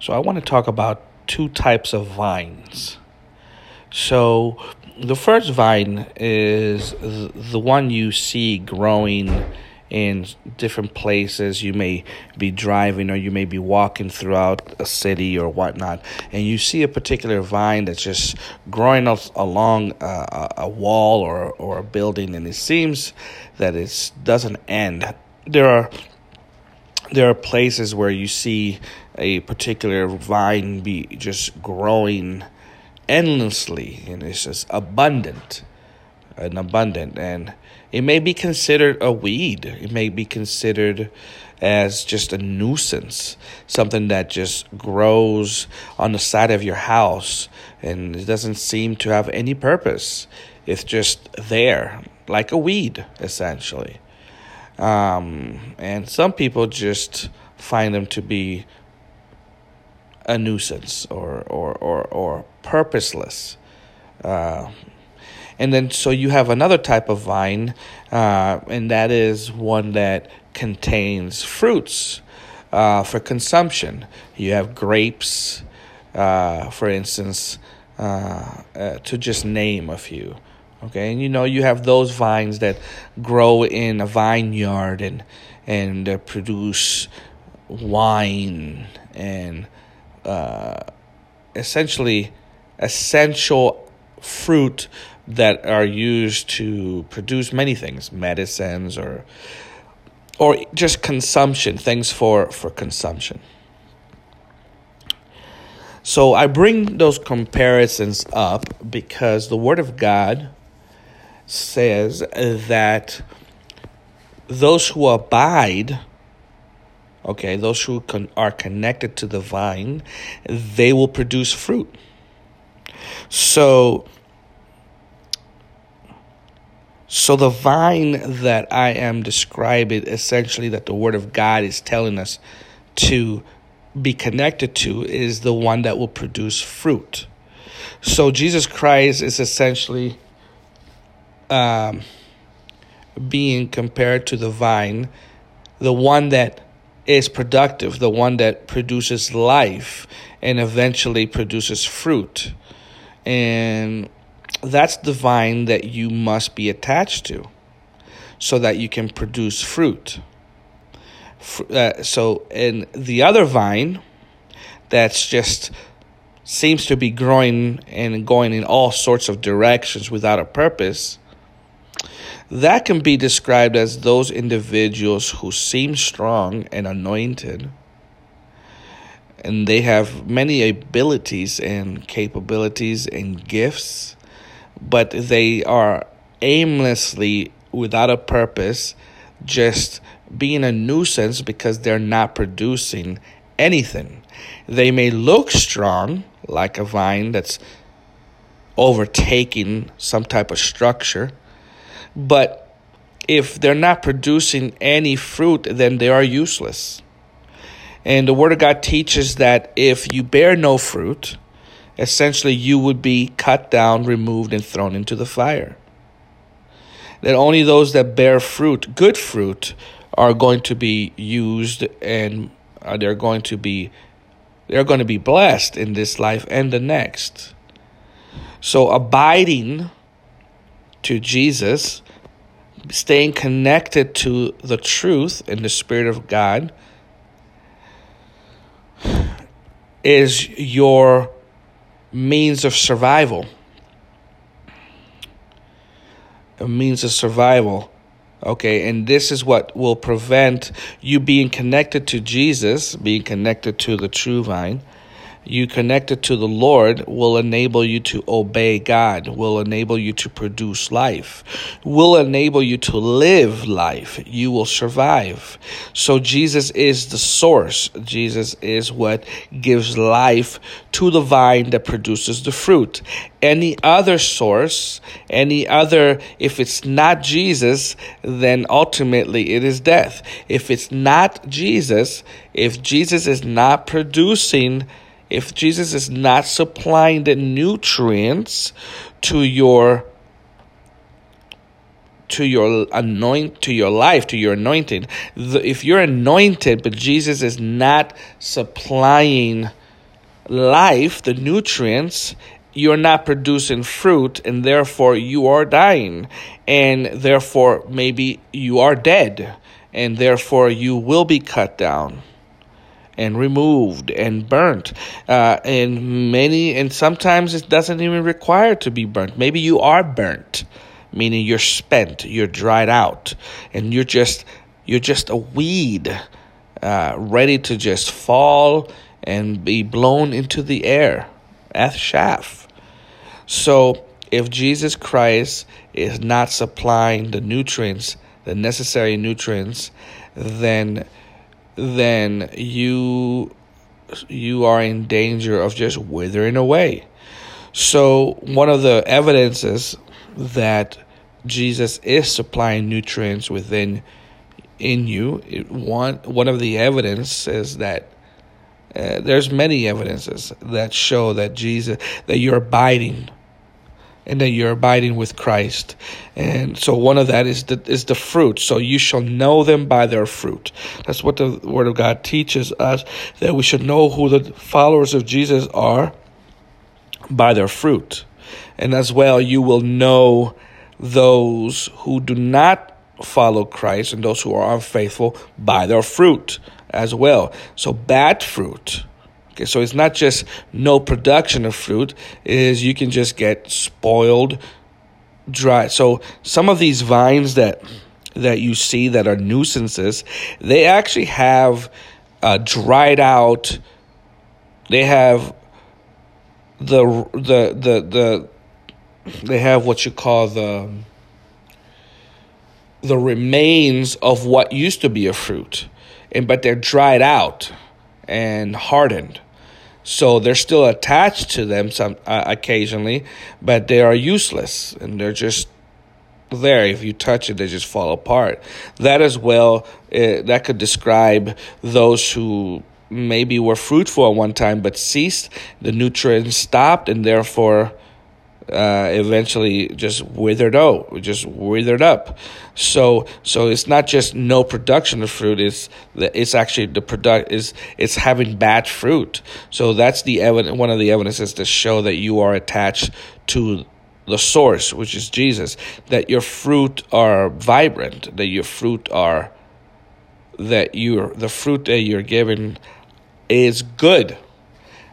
So I want to talk about two types of vines. So the first vine is the one you see growing in different places. You may be driving or you may be walking throughout a city or whatnot, and you see a particular vine that's just growing up along a, a wall or, or a building, and it seems that it doesn't end. There are there are places where you see a particular vine be just growing endlessly and it's just abundant and abundant and it may be considered a weed. It may be considered as just a nuisance something that just grows on the side of your house and it doesn't seem to have any purpose. It's just there like a weed essentially um, and some people just find them to be a nuisance or or or, or purposeless. Uh, and then so you have another type of vine, uh, and that is one that contains fruits uh, for consumption. You have grapes, uh, for instance, uh, uh, to just name a few. Okay, and you know you have those vines that grow in a vineyard and and uh, produce wine and uh, essentially essential fruit that are used to produce many things, medicines or or just consumption, things for for consumption. So I bring those comparisons up because the Word of God says that those who abide, okay, those who con- are connected to the vine, they will produce fruit. So, so the vine that I am describing, essentially, that the Word of God is telling us to be connected to, is the one that will produce fruit. So Jesus Christ is essentially um, being compared to the vine, the one that is productive, the one that produces life and eventually produces fruit. And that's the vine that you must be attached to so that you can produce fruit. Uh, so, in the other vine that's just seems to be growing and going in all sorts of directions without a purpose that can be described as those individuals who seem strong and anointed, and they have many abilities and capabilities and gifts, but they are aimlessly, without a purpose, just being a nuisance because they're not producing anything. They may look strong, like a vine that's overtaking some type of structure but if they're not producing any fruit, then they are useless. And the Word of God teaches that if you bear no fruit, essentially you would be cut down, removed, and thrown into the fire. That only those that bear fruit, good fruit, are going to be used and uh, they're going to be they're going to be blessed in this life and the next. So abiding to Jesus, staying connected to the truth and the Spirit of God is your means of survival. A means of survival. Okay, and this is what will prevent you being connected to Jesus, being connected to the true vine you connected to the Lord will enable you to obey God, will enable you to produce life, will enable you to live life. You will survive. So Jesus is the source. Jesus is what gives life to the vine that produces the fruit. Any other source, any other, if it's not Jesus, then ultimately it is death. If it's not Jesus, if Jesus is not producing if Jesus is not supplying the nutrients to your to your anoint to your life to your anointing the, if you're anointed but jesus is not supplying life, the nutrients, you're not producing fruit and therefore you are dying. And therefore maybe you are dead and therefore you will be cut down and removed and burnt uh, and many and sometimes it doesn't even require to be burnt. Maybe you are burnt meaning you're spent you're dried out and you're just you're just a weed uh, ready to just fall and be blown into the air at shaft so if Jesus Christ is not supplying the nutrients, the necessary nutrients, then then you you are in danger of just withering away. So one of the evidences that Jesus is supplying nutrients within in you, one one of the evidences that uh, there's many evidences that show that Jesus that you're abiding and that you're abiding with Christ. And so one of that is the is the fruit. So you shall know them by their fruit. That's what the word of God teaches us that we should know who the followers of Jesus are by their fruit. And as well you will know those who do not follow Christ and those who are unfaithful by their fruit as well. So bad fruit Okay, so it's not just no production of fruit, is you can just get spoiled dry. So some of these vines that that you see that are nuisances, they actually have uh, dried out. They have the the the the they have what you call the the remains of what used to be a fruit, and but they're dried out and hardened. So they're still attached to them some uh, occasionally, but they are useless and they're just there. If you touch it, they just fall apart. That as well, uh, that could describe those who maybe were fruitful at one time but ceased. The nutrients stopped, and therefore uh, eventually just withered out, just withered up. So, so it's not just no production of fruit. It's it's actually the product is it's having bad fruit. So that's the evidence. One of the evidences to show that you are attached to the source, which is Jesus. That your fruit are vibrant. That your fruit are that you the fruit that you're given is good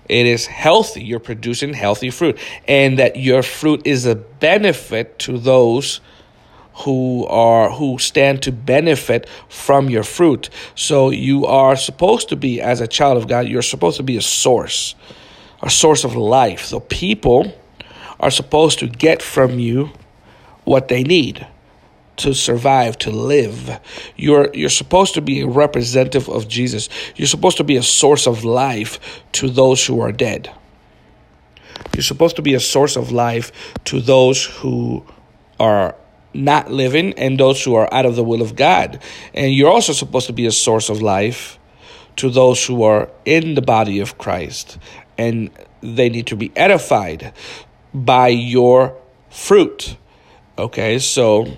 it is healthy. You're producing healthy fruit. And that your fruit is a benefit to those who are who stand to benefit from your fruit. So you are supposed to be as a child of God, you're supposed to be a source, a source of life. So people are supposed to get from you what they need to survive, to live. You're you're supposed to be a representative of Jesus. You're supposed to be a source of life to those who are dead. You're supposed to be a source of life to those who are not living and those who are out of the will of God. And you're also supposed to be a source of life to those who are in the body of Christ and they need to be edified by your fruit. Okay, so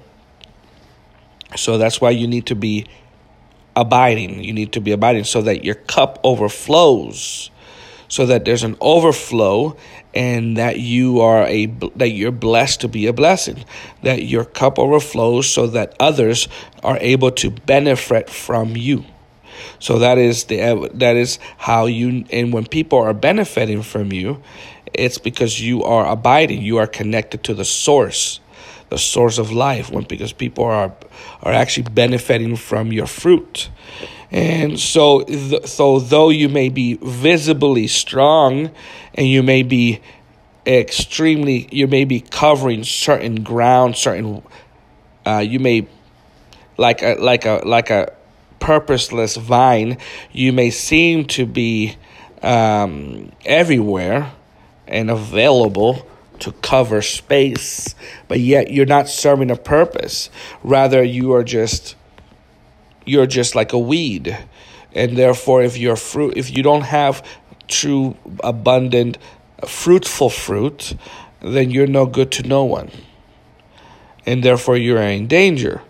so that's why you need to be abiding. You need to be abiding so that your cup overflows, so that there's an overflow and that you are a that you're blessed to be a blessing. That your cup overflows so that others are able to benefit from you. So that is the that is how you and when people are benefiting from you, it's because you are abiding, you are connected to the source the source of life when because people are are actually benefiting from your fruit. And so, th- so though you may be visibly strong, and you may be extremely, you may be covering certain ground, certain, uh, you may, like a like a like a purposeless vine, you may seem to be um, everywhere and available to cover space, but yet you're not serving a purpose. Rather, you are just you're just like a weed. And therefore if you're fruit if you don't have true abundant fruitful fruit, then you're no good to no one. And therefore you're in danger.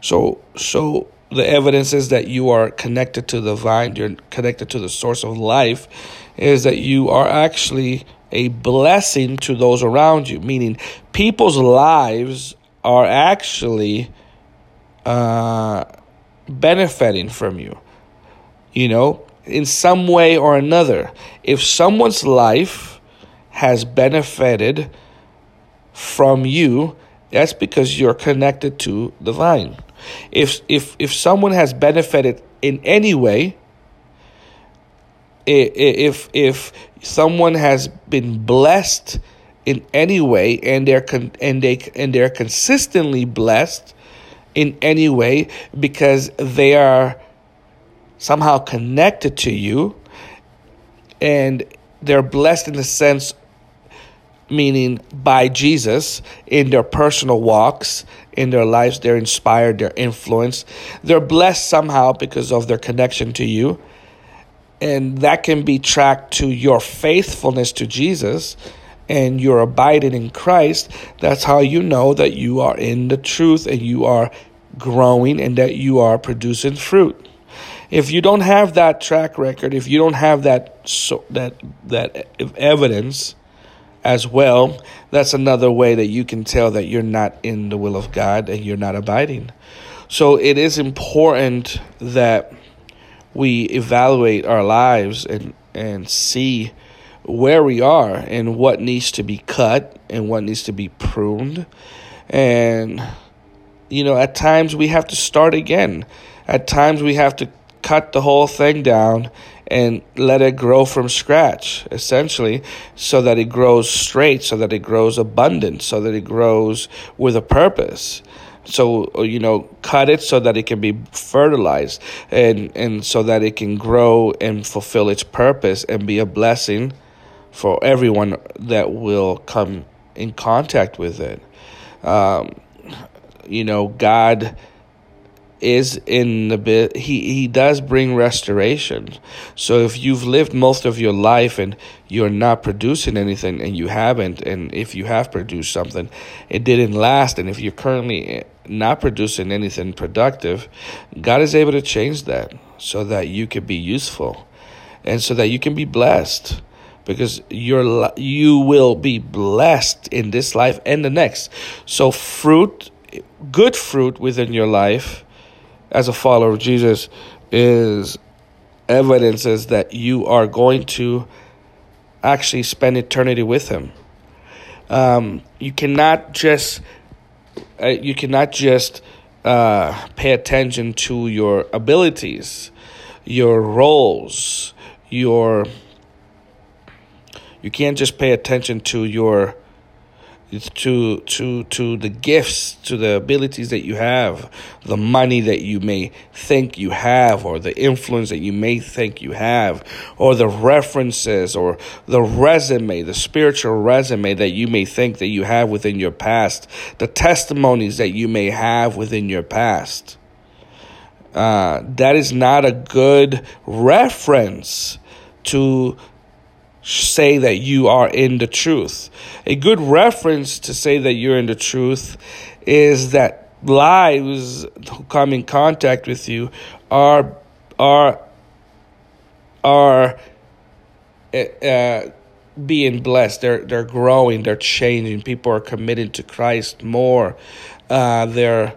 So so the evidence is that you are connected to the vine, you're connected to the source of life, is that you are actually a blessing to those around you, meaning people's lives are actually uh, benefiting from you. You know, in some way or another. If someone's life has benefited from you, that's because you're connected to the vine. If if if someone has benefited in any way, if if someone has been blessed in any way and they're con- and they and they're consistently blessed in any way because they are somehow connected to you and they're blessed in the sense meaning by Jesus in their personal walks, in their lives, they're inspired, they're influenced. They're blessed somehow because of their connection to you. And that can be tracked to your faithfulness to Jesus and you're abiding in Christ. That's how you know that you are in the truth and you are growing and that you are producing fruit. If you don't have that track record, if you don't have that so, that that evidence, as well, that's another way that you can tell that you're not in the will of God and you're not abiding. So it is important that we evaluate our lives and, and see where we are and what needs to be cut and what needs to be pruned. And, you know, at times we have to start again. At times we have to cut the whole thing down and let it grow from scratch, essentially, so that it grows straight, so that it grows abundant, so that it grows with a purpose. So you know, cut it so that it can be fertilized, and and so that it can grow and fulfill its purpose and be a blessing for everyone that will come in contact with it. Um, you know, God is in the bit he he does bring restoration so if you've lived most of your life and you're not producing anything and you haven't and if you have produced something it didn't last and if you're currently not producing anything productive god is able to change that so that you can be useful and so that you can be blessed because you're you will be blessed in this life and the next so fruit good fruit within your life as a follower of Jesus is evidences that you are going to actually spend eternity with Him. Um, you cannot just uh, you cannot just uh, pay attention to your abilities, your roles, your you can't just pay attention to your to to to the gifts to the abilities that you have the money that you may think you have or the influence that you may think you have or the references or the resume the spiritual resume that you may think that you have within your past the testimonies that you may have within your past. Uh, that is not a good reference to say that you are in the truth. A good reference to say that you're in the truth is that lives who come in contact with you are are are uh, being blessed. They're they're growing. They're changing. People are committed to Christ more. Uh, they're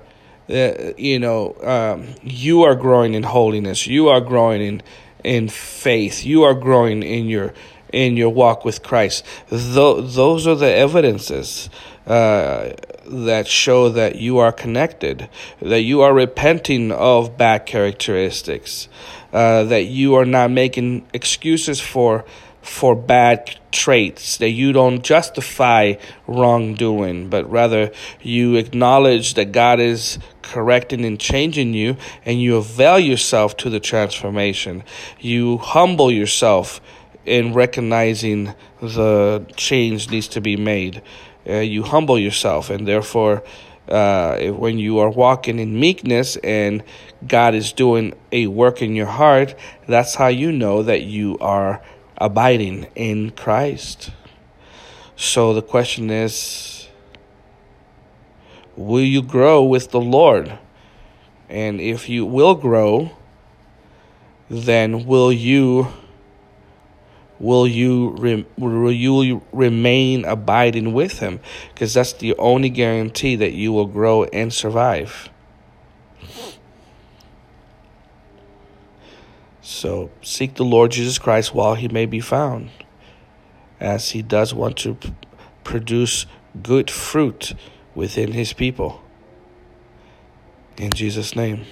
uh, you know um, you are growing in holiness. You are growing in in faith. You are growing in your in your walk with Christ. Th- those are the evidences uh, that show that you are connected, that you are repenting of bad characteristics, uh, that you are not making excuses for for bad traits, that you don't justify wrongdoing, but rather you acknowledge that God is correcting and changing you, and you avail yourself to the transformation. You humble yourself in recognizing the change needs to be made. Uh, you humble yourself, and therefore, uh, when you are walking in meekness and God is doing a work in your heart, that's how you know that you are abiding in Christ. So the question is will you grow with the Lord? And if you will grow, then will you will you re, will you remain abiding with him? Because that's the only guarantee that you will grow and survive. So seek the lord jesus christ while he may be found as he does want to p- produce good fruit within his people. In jesus name